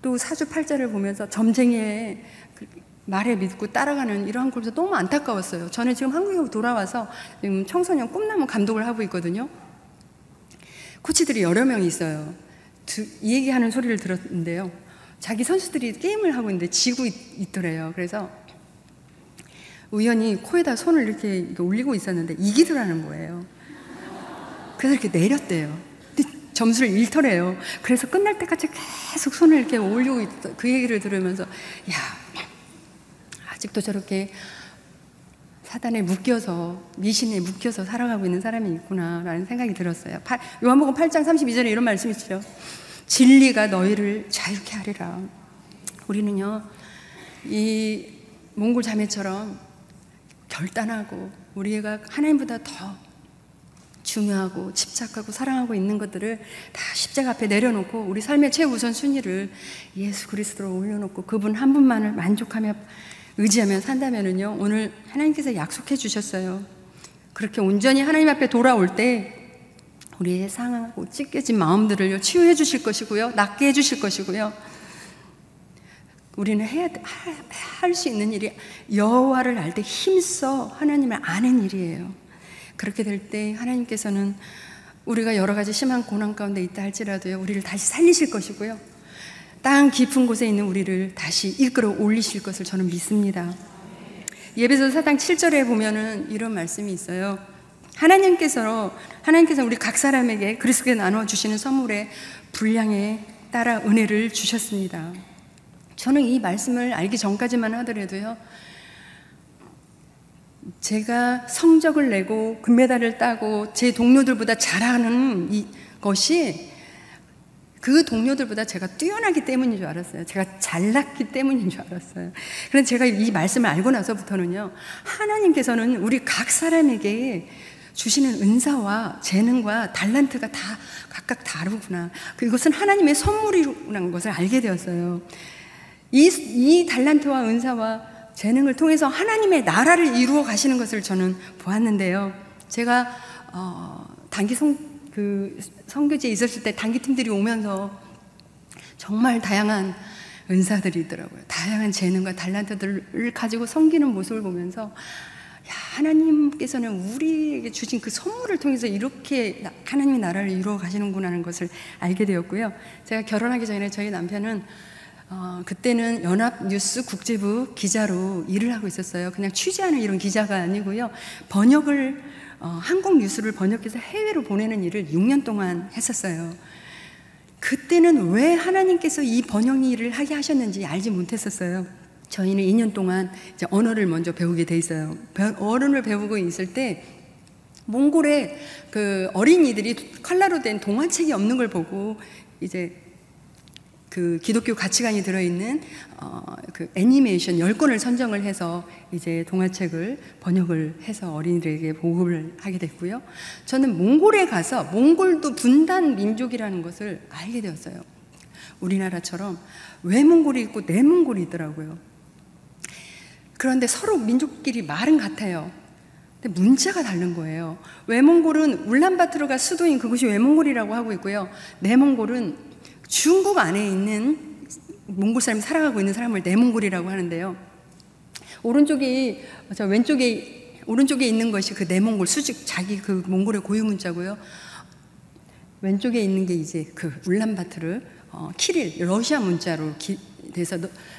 또 사주팔자를 보면서 점쟁이의 그 말에 믿고 따라가는 이러한 꼴에서 너무 안타까웠어요. 저는 지금 한국에 돌아와서 지금 청소년 꿈나무 감독을 하고 있거든요. 코치들이 여러 명 있어요. 두, 이 얘기하는 소리를 들었는데요. 자기 선수들이 게임을 하고 있는데 지고 있, 더래요 그래서 우연히 코에다 손을 이렇게, 이렇게 올리고 있었는데 이기더라는 거예요. 그래서 이렇게 내렸대요. 근데 점수를 잃더래요. 그래서 끝날 때까지 계속 손을 이렇게 올리고 있어. 그 얘기를 들으면서 야 아직도 저렇게 사단에 묶여서 미신에 묶여서 살아가고 있는 사람이 있구나라는 생각이 들었어요. 요한복음 8장 32절에 이런 말씀이 있죠. 진리가 너희를 자유케 하리라. 우리는요, 이 몽골 자매처럼 결단하고 우리가 하나님보다 더 중요하고 집착하고 사랑하고 있는 것들을 다 십자가 앞에 내려놓고 우리 삶의 최우선 순위를 예수 그리스도로 올려놓고 그분 한 분만을 만족하며 의지하며 산다면은요 오늘 하나님께서 약속해 주셨어요. 그렇게 온전히 하나님 앞에 돌아올 때 우리의 상하고 찢겨진 마음들을 치유해 주실 것이고요. 낫게 해 주실 것이고요. 우리는 해야 할 수 있는 일이 여호와를 알 때 힘써 하나님을 아는 일이에요. 그렇게 될 때 하나님께서는 우리가 여러 가지 심한 고난 가운데 있다 할지라도요. 우리를 다시 살리실 것이고요. 땅 깊은 곳에 있는 우리를 다시 이끌어 올리실 것을 저는 믿습니다. 예배서 4장 7절에 보면은 이런 말씀이 있어요. 하나님께서 하나님께서 우리 각 사람에게 그리스도에 나눠 주시는 선물의 분량에 따라 은혜를 주셨습니다. 저는 이 말씀을 알기 전까지만 하더라도요. 제가 성적을 내고 금메달을 따고 제 동료들보다 잘하는 이 것이 그 동료들보다 제가 뛰어나기 때문인 줄 알았어요. 제가 잘났기 때문인 줄 알았어요. 그래서 제가 이 말씀을 알고 나서부터는요, 하나님께서는 우리 각 사람에게 주시는 은사와 재능과 달란트가 다 각각 다르구나. 그것은 하나님의 선물이라는 것을 알게 되었어요. 이, 이 달란트와 은사와 재능을 통해서 하나님의 나라를 이루어 가시는 것을 저는 보았는데요. 제가 어, 단기 성, 그 성교지에 있었을 때 단기 팀들이 오면서 정말 다양한 은사들이 있더라고요. 다양한 재능과 달란트들을 가지고 섬기는 모습을 보면서 야, 하나님께서는 우리에게 주신 그 선물을 통해서 이렇게 하나님의 나라를 이루어 가시는구나 하는 것을 알게 되었고요. 제가 결혼하기 전에 저희 남편은 어, 그때는 연합뉴스 국제부 기자로 일을 하고 있었어요. 그냥 취재하는 이런 기자가 아니고요. 번역을, 어, 한국 뉴스를 번역해서 해외로 보내는 일을 6년 동안 했었어요. 그때는 왜 하나님께서 이 번역 일을 하게 하셨는지 알지 못했었어요. 저희는 2년 동안 이제 언어를 먼저 배우게 돼 있어요. 언어를 배우고 있을 때 몽골의 그 어린이들이 칼라로 된 동화책이 없는 걸 보고 이제 그 기독교 가치관이 들어있는 어, 그 애니메이션 10권을 선정을 해서 이제 동화책을 번역을 해서 어린이들에게 보급을 하게 됐고요. 저는 몽골에 가서 몽골도 분단 민족이라는 것을 알게 되었어요. 우리나라처럼 외몽골이 있고 내 몽골이 있더라고요. 그런데 서로 민족끼리 말은 같아요. 근데 문제가 다른 거예요. 외몽골은 울란바토르가 수도인 그곳이 외몽골이라고 하고 있고요. 내몽골은 중국 안에 있는 몽골 사람이 살아가고 있는 사람을 내몽골이라고 하는데요. 오른쪽이 저 왼쪽에 오른쪽에 있는 것이 그 내몽골 수직 자기 그 몽골의 고유 문자고요. 왼쪽에 있는 게 이제 그 울란바토르 어, 키릴 러시아 문자로 기, 돼서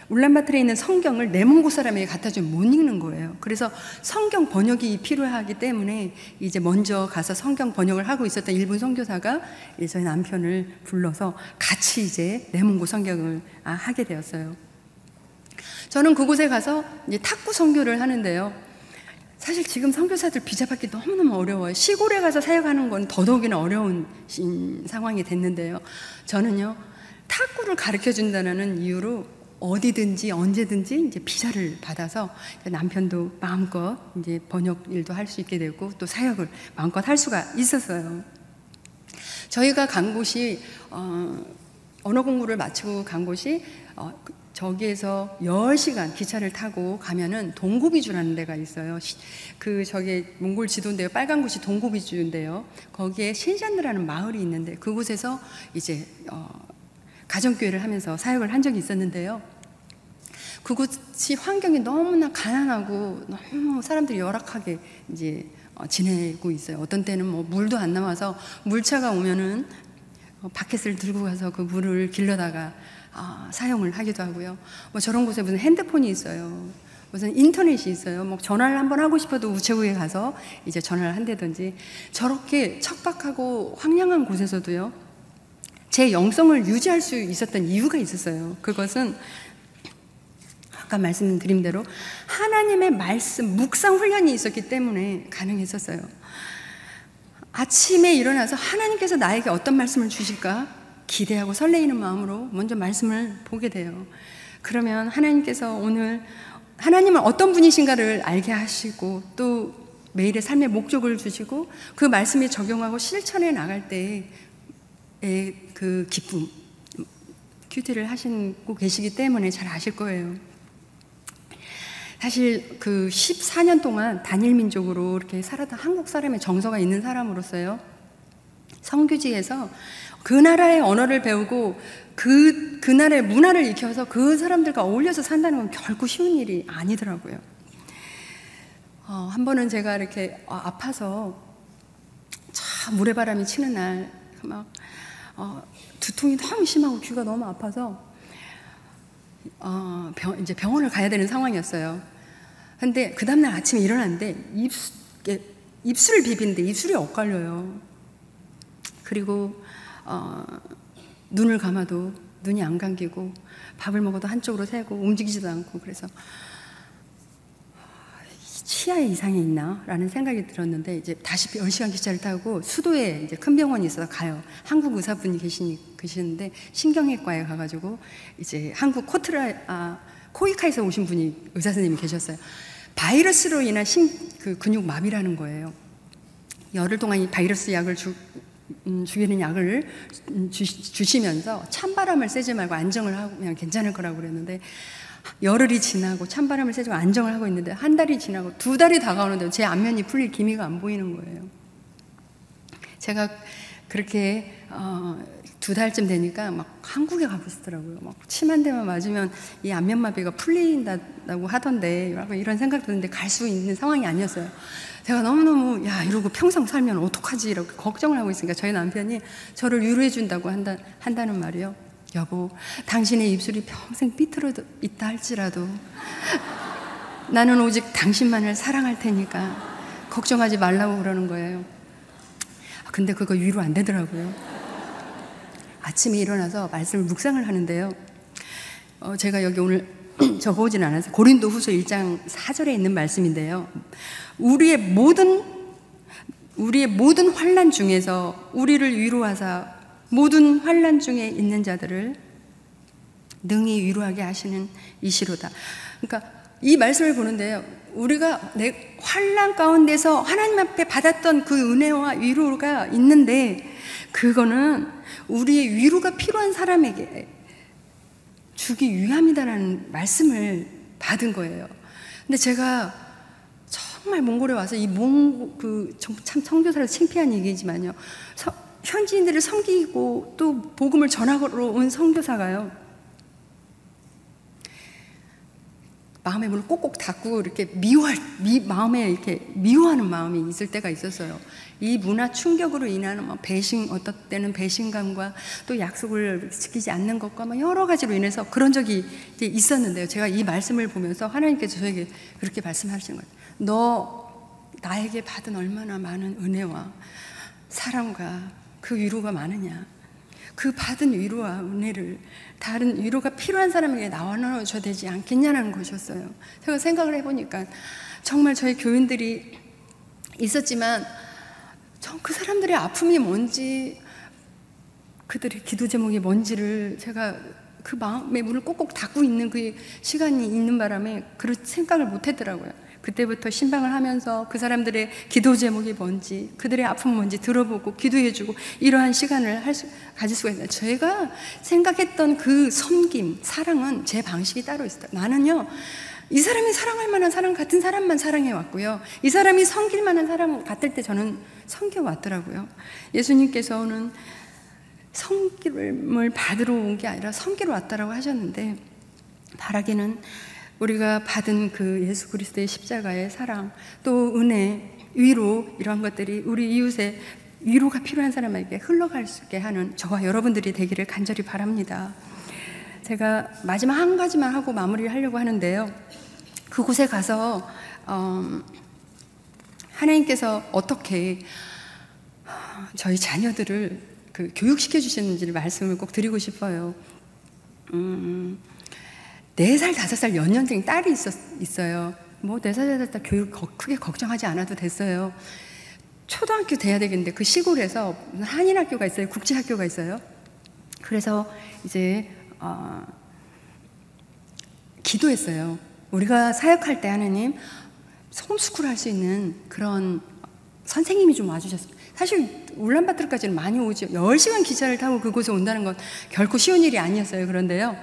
울란바토르에 있는 성경을 내 몽고 사람에게 갖다 주면 못 읽는 거예요. 그래서 성경 번역이 필요하기 때문에 이제 먼저 가서 성경 번역을 하고 있었던 일본 선교사가 저희 남편을 불러서 같이 이제 내 몽고 성경을 아, 하게 되었어요. 저는 그곳에 가서 이제 탁구 선교를 하는데요. 사실 지금 선교사들 비자 받기 너무너무 어려워요. 시골에 가서 사역하는 건 더더욱이나 어려운 상황이 됐는데요. 저는요, 탁구를 가르쳐 준다는 이유로 어디든지 언제든지 이제 비자를 받아서 남편도 마음껏 이제 번역 일도 할 수 있게 되고 또 사역을 마음껏 할 수가 있었어요. 저희가 간 곳이 어, 언어 공부를 마치고 간 곳이 어, 저기에서 10시간 기차를 타고 가면은 동고비주라는 데가 있어요. 그 저기 몽골 지도인데요. 빨간 곳이 동고비주인데요. 거기에 신샨드라는 마을이 있는데 그곳에서 이제 어, 가정교회를 하면서 사역을 한 적이 있었는데요. 그곳이 환경이 너무나 가난하고 너무 사람들이 열악하게 이제 어, 지내고 있어요. 어떤 때는 뭐 물도 안 나와서 물차가 오면은 어, 바켓을 들고 가서 그 물을 길러다가 아, 사용을 하기도 하고요. 뭐 저런 곳에 무슨 핸드폰이 있어요. 무슨 인터넷이 있어요. 뭐 전화를 한번 하고 싶어도 우체국에 가서 이제 전화를 한다든지 저렇게 척박하고 황량한 곳에서도요. 제 영성을 유지할 수 있었던 이유가 있었어요. 그것은 아까 말씀드린 대로 하나님의 말씀, 묵상 훈련이 있었기 때문에 가능했었어요. 아침에 일어나서 하나님께서 나에게 어떤 말씀을 주실까 기대하고 설레이는 마음으로 먼저 말씀을 보게 돼요. 그러면 하나님께서 오늘 하나님은 어떤 분이신가를 알게 하시고 또 매일의 삶의 목적을 주시고 그 말씀에 적용하고 실천해 나갈 때 그 기쁨, 큐티를 하시고 계시기 때문에 잘 아실 거예요. 사실 그 14년 동안 단일 민족으로 이렇게 살았던 한국 사람의 정서가 있는 사람으로서요. 성교지에서 그 나라의 언어를 배우고 그, 그 나라의 문화를 익혀서 그 사람들과 어울려서 산다는 건 결코 쉬운 일이 아니더라고요. 어, 한 번은 제가 이렇게 어, 아파서 참 모래바람이 치는 날 막 어, 두통이 너무 심하고 귀가 너무 아파서 어, 병, 이제 병원을 가야 되는 상황이었어요. 근데 그 다음날 아침에 일어났는데 입수, 입술을 비비는데 입술이 엇갈려요. 그리고 어, 눈을 감아도 눈이 안 감기고 밥을 먹어도 한쪽으로 새고 움직이지도 않고 그래서 치아에 이상이 있나? 라는 생각이 들었는데, 이제 다시 10시간 기차를 타고 수도에 이제 큰 병원이 있어서 가요. 한국 의사분이 계시니, 계시는데, 신경외과에 가가지고, 이제 한국 코트라, 아, 코이카에서 오신 분이 의사 선생님이 계셨어요. 바이러스로 인한 신, 그 근육 마비라는 거예요. 열흘 동안 이 바이러스 약을 주, 음, 죽이는 약을 주, 주시면서 찬바람을 쐬지 말고 안정을 하면 괜찮을 거라고 그랬는데 열흘이 지나고 찬바람을 쐬고 안정을 하고 있는데 한 달이 지나고 두 달이 다가오는데 제 안면이 풀릴 기미가 안 보이는 거예요. 제가 그렇게 어, 두 달쯤 되니까 막 한국에 가고 싶더라고요. 막 침 한 대만 맞으면 이 안면마비가 풀린다고 하던데 이런 생각 드는데 갈 수 있는 상황이 아니었어요. 제가 너무너무 야 이러고 평생 살면 어떡하지 이렇게 걱정을 하고 있으니까 저희 남편이 저를 위로해 준다고 한다, 한다는 말이요. 여보, 당신의 입술이 평생 삐뚤어 있다 할지라도 나는 오직 당신만을 사랑할 테니까 걱정하지 말라고 그러는 거예요. 아, 근데 그거 위로 안 되더라고요. 아침에 일어나서 말씀을 묵상을 하는데요. 어, 제가 여기 오늘 적어오진 않아서 고린도 후서 1장 4절에 있는 말씀인데요. 우리의 모든 우리의 모든 환란 중에서 우리를 위로하사 모든 환란 중에 있는 자들을 능히 위로하게 하시는 이시로다. 그러니까 이 말씀을 보는데요. 우리가 내 환란 가운데서 하나님 앞에 받았던 그 은혜와 위로가 있는데 그거는 우리의 위로가 필요한 사람에게 주기 위함이다라는 말씀을 받은 거예요. 근데 제가 정말 몽골에 와서 이 몽, 그, 참 청교사로 창피한 얘기지만요. 현지인들을 섬기고 또 복음을 전하러 온 선교사가요. 마음의 문을 꼭꼭 닫고 이렇게 미워할 미, 마음에 이렇게 미워하는 마음이 있을 때가 있었어요. 이 문화 충격으로 인하는 뭐 배신 어떤 때는 배신감과 또 약속을 지키지 않는 것과 뭐 여러 가지로 인해서 그런 적이 있었는데요. 제가 이 말씀을 보면서 하나님께서 저에게 그렇게 말씀하시는 거예요. 너 나에게 받은 얼마나 많은 은혜와 사랑과 그 위로가 많으냐. 그 받은 위로와 은혜를 다른 위로가 필요한 사람에게 나눠줘야 되지 않겠냐는 것이었어요. 제가 생각을 해보니까 정말 저희 교인들이 있었지만 그 사람들의 아픔이 뭔지 그들의 기도 제목이 뭔지를 제가 그 마음의 문을 꼭꼭 닫고 있는 그 시간이 있는 바람에 그런 생각을 못 했더라고요. 그때부터 신방을 하면서 그 사람들의 기도 제목이 뭔지, 그들의 아픔 뭔지 들어보고 기도해주고 이러한 시간을 할 수, 가질 수가 있어요. 제가 생각했던 그 섬김, 사랑은 제 방식이 따로 있어요. 나는요, 이 사람이 사랑할 만한 사람 같은 사람만 사랑해 왔고요. 이 사람이 섬길 만한 사람 같을 때 저는 섬겨 왔더라고요. 예수님께서는 성김을 받으러 온 게 아니라 섬기러 왔다라고 하셨는데 바라기는 우리가 받은 그 예수 그리스도의 십자가의 사랑, 또 은혜, 위로 이런 것들이 우리 이웃의 위로가 필요한 사람에게 흘러갈 수 있게 하는 저와 여러분들이 되기를 간절히 바랍니다. 제가 마지막 한 가지만 하고 마무리를 하려고 하는데요. 그곳에 가서 어, 하나님께서 어떻게 저희 자녀들을 그 교육시켜 주셨는지를 말씀을 꼭 드리고 싶어요. 음, 4살, 5살 연년생 딸이 있었, 있어요. 뭐 4살, 5살 교육 크게 걱정하지 않아도 됐어요. 초등학교 돼야 되겠는데 그 시골에서 한인 학교가 있어요. 국제 학교가 있어요. 그래서 이제 어, 기도했어요. 우리가 사역할 때 하나님 홈스쿨 할 수 있는 그런 선생님이 좀 와주셨어요. 사실 울란바토르까지는 많이 오죠. 10시간 기차를 타고 그곳에 온다는 건 결코 쉬운 일이 아니었어요. 그런데요.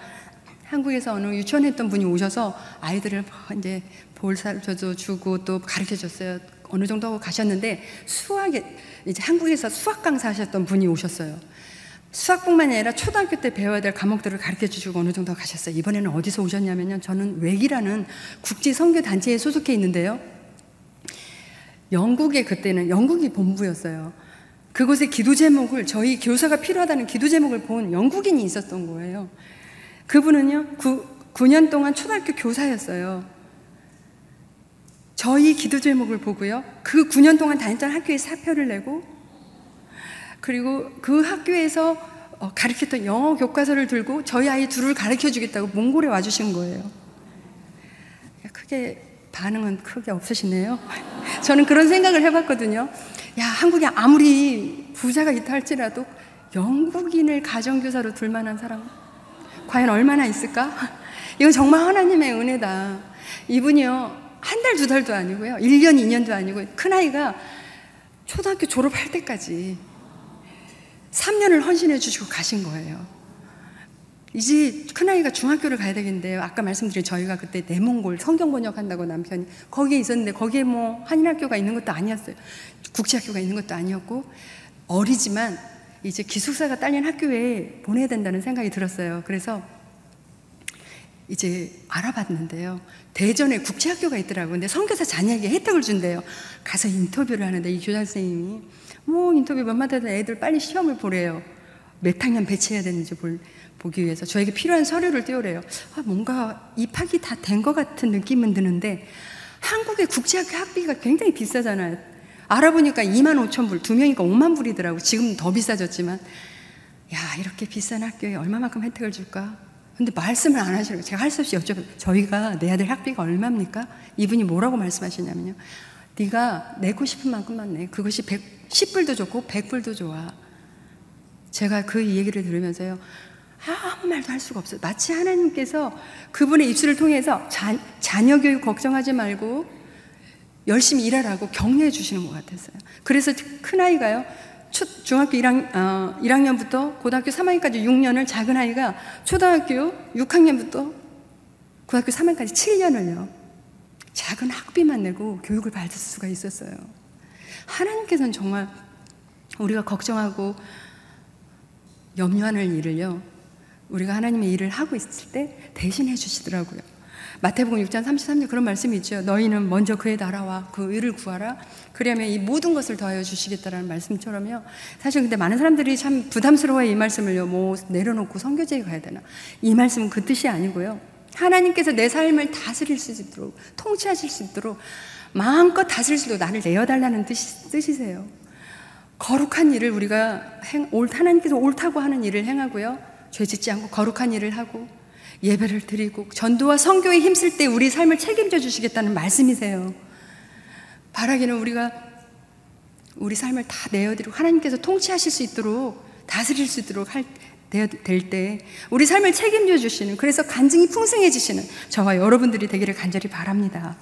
한국에서 어느 유치원 했던 분이 오셔서 아이들을 이제 볼살도 주고 또 가르쳐 줬어요. 어느 정도 하고 가셨는데 수학에 이제 한국에서 수학 강사 하셨던 분이 오셨어요. 수학뿐만 아니라 초등학교 때 배워야 될 과목들을 가르쳐 주시고 어느 정도 가셨어요. 이번에는 어디서 오셨냐면요. 저는 웩이라는 국제 선교 단체에 소속해 있는데요. 영국에 그때는 영국이 본부였어요. 그곳의 기도 제목을 저희 교사가 필요하다는 기도 제목을 본 영국인이 있었던 거예요. 그분은요, 9, 9년 동안 초등학교 교사였어요. 저희 기도 제목을 보고요. 그 9년 동안 다녔던 학교에 사표를 내고, 그리고 그 학교에서 어, 가르쳤던 영어 교과서를 들고 저희 아이 둘을 가르쳐 주겠다고 몽골에 와주신 거예요. 크게, 반응은 크게 없으시네요. 저는 그런 생각을 해봤거든요. 야, 한국에 아무리 부자가 있다 할지라도 영국인을 가정교사로 둘 만한 사람 과연 얼마나 있을까? 이건 정말 하나님의 은혜다. 이분이요, 한 달, 두 달도 아니고요. 1년, 2년도 아니고, 큰아이가 초등학교 졸업할 때까지 3년을 헌신해 주시고 가신 거예요. 이제 큰아이가 중학교를 가야 되겠는데요. 아까 말씀드린 저희가 그때 내몽골 성경 번역한다고 남편이 거기에 있었는데 거기에 뭐 한인학교가 있는 것도 아니었어요. 국제학교가 있는 것도 아니었고 어리지만 이제 기숙사가 딸린 학교에 보내야 된다는 생각이 들었어요. 그래서 이제 알아봤는데요. 대전에 국제학교가 있더라고요. 근데 선교사 자녀에게 혜택을 준대요. 가서 인터뷰를 하는데 이 교장 선생님이 뭐 인터뷰 몇 마디 하다 애들 빨리 시험을 보래요. 몇 학년 배치해야 되는지 볼, 보기 위해서 저에게 필요한 서류를 띄우래요. 아, 뭔가 입학이 다 된 것 같은 느낌은 드는데 한국의 국제학교 학비가 굉장히 비싸잖아요. 알아보니까 2만 5천 불, 두 명이니까 5만 불이더라고. 지금 더 비싸졌지만. 야, 이렇게 비싼 학교에 얼마만큼 혜택을 줄까? 근데 말씀을 안 하시는 거예요. 제가 할 수 없이 여쭤봐요. 저희가 내야 될 학비가 얼마입니까? 이분이 뭐라고 말씀하시냐면요. 네가 내고 싶은 만큼만 내. 그것이 100, 10불도 좋고 100불도 좋아. 제가 그 얘기를 들으면서요. 아무 말도 할 수가 없어요. 마치 하나님께서 그분의 입술을 통해서 자, 자녀 교육 걱정하지 말고 열심히 일하라고 격려해 주시는 것 같았어요. 그래서 큰아이가요, 중학교 1학, 어, 1학년부터 고등학교 3학년까지 6년을 작은아이가 초등학교 6학년부터 고등학교 3학년까지 7년을요, 작은 학비만 내고 교육을 받을 수가 있었어요. 하나님께서는 정말 우리가 걱정하고 염려하는 일을요, 우리가 하나님의 일을 하고 있을 때 대신해 주시더라고요. 마태복음 6장 33절 그런 말씀이 있죠. 너희는 먼저 그의 나라와 그 의를 구하라. 그러면 이 모든 것을 더하여 주시겠다라는 말씀처럼요. 사실 근데 많은 사람들이 참 부담스러워해 이 말씀을요. 뭐 내려놓고 성교제에 가야 되나. 이 말씀은 그 뜻이 아니고요. 하나님께서 내 삶을 다스릴 수 있도록 통치하실 수 있도록 마음껏 다스릴 수 있도록 나를 내어달라는 뜻이, 뜻이세요. 거룩한 일을 우리가 행, 옳, 하나님께서 옳다고 하는 일을 행하고요. 죄 짓지 않고 거룩한 일을 하고 예배를 드리고 전도와 성교에 힘쓸 때 우리 삶을 책임져 주시겠다는 말씀이세요. 바라기는 우리가 우리 삶을 다 내어드리고 하나님께서 통치하실 수 있도록 다스릴 수 있도록 할, 될 때 우리 삶을 책임져 주시는 그래서 간증이 풍성해지시는 저와 여러분들이 되기를 간절히 바랍니다.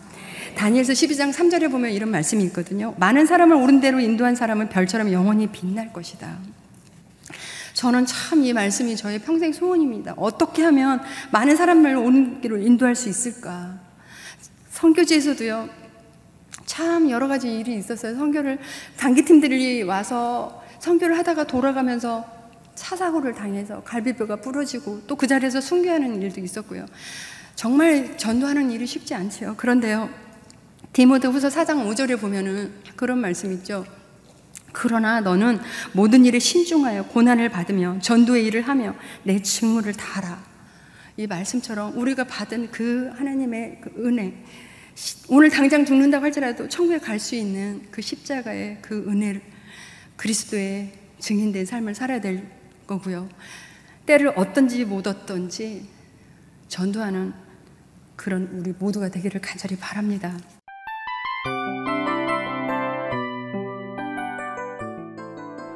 다니엘서 12장 3절에 보면 이런 말씀이 있거든요. 많은 사람을 옳은 대로 인도한 사람은 별처럼 영원히 빛날 것이다. 저는 참 이 말씀이 저의 평생 소원입니다. 어떻게 하면 많은 사람을 옳은 길로 인도할 수 있을까? 선교지에서도요. 참 여러 가지 일이 있었어요. 선교를 단기 팀들이 와서 선교를 하다가 돌아가면서 차 사고를 당해서 갈비뼈가 부러지고 또 그 자리에서 순교하는 일도 있었고요. 정말 전도하는 일이 쉽지 않지요. 그런데요. 디모데 후서 4장 5절에 보면은 그런 말씀 있죠. 그러나 너는 모든 일에 신중하여 고난을 받으며 전도의 일을 하며 내 직무를 다하라. 이 말씀처럼 우리가 받은 그 하나님의 그 은혜, 오늘 당장 죽는다고 할지라도 천국에 갈 수 있는 그 십자가의 그 은혜를 그리스도의 증인된 삶을 살아야 될 거고요. 때를 어떤지 못 어떤지 전도하는 그런 우리 모두가 되기를 간절히 바랍니다.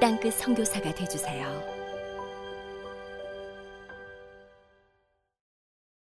땅끝 성교사가 되주세요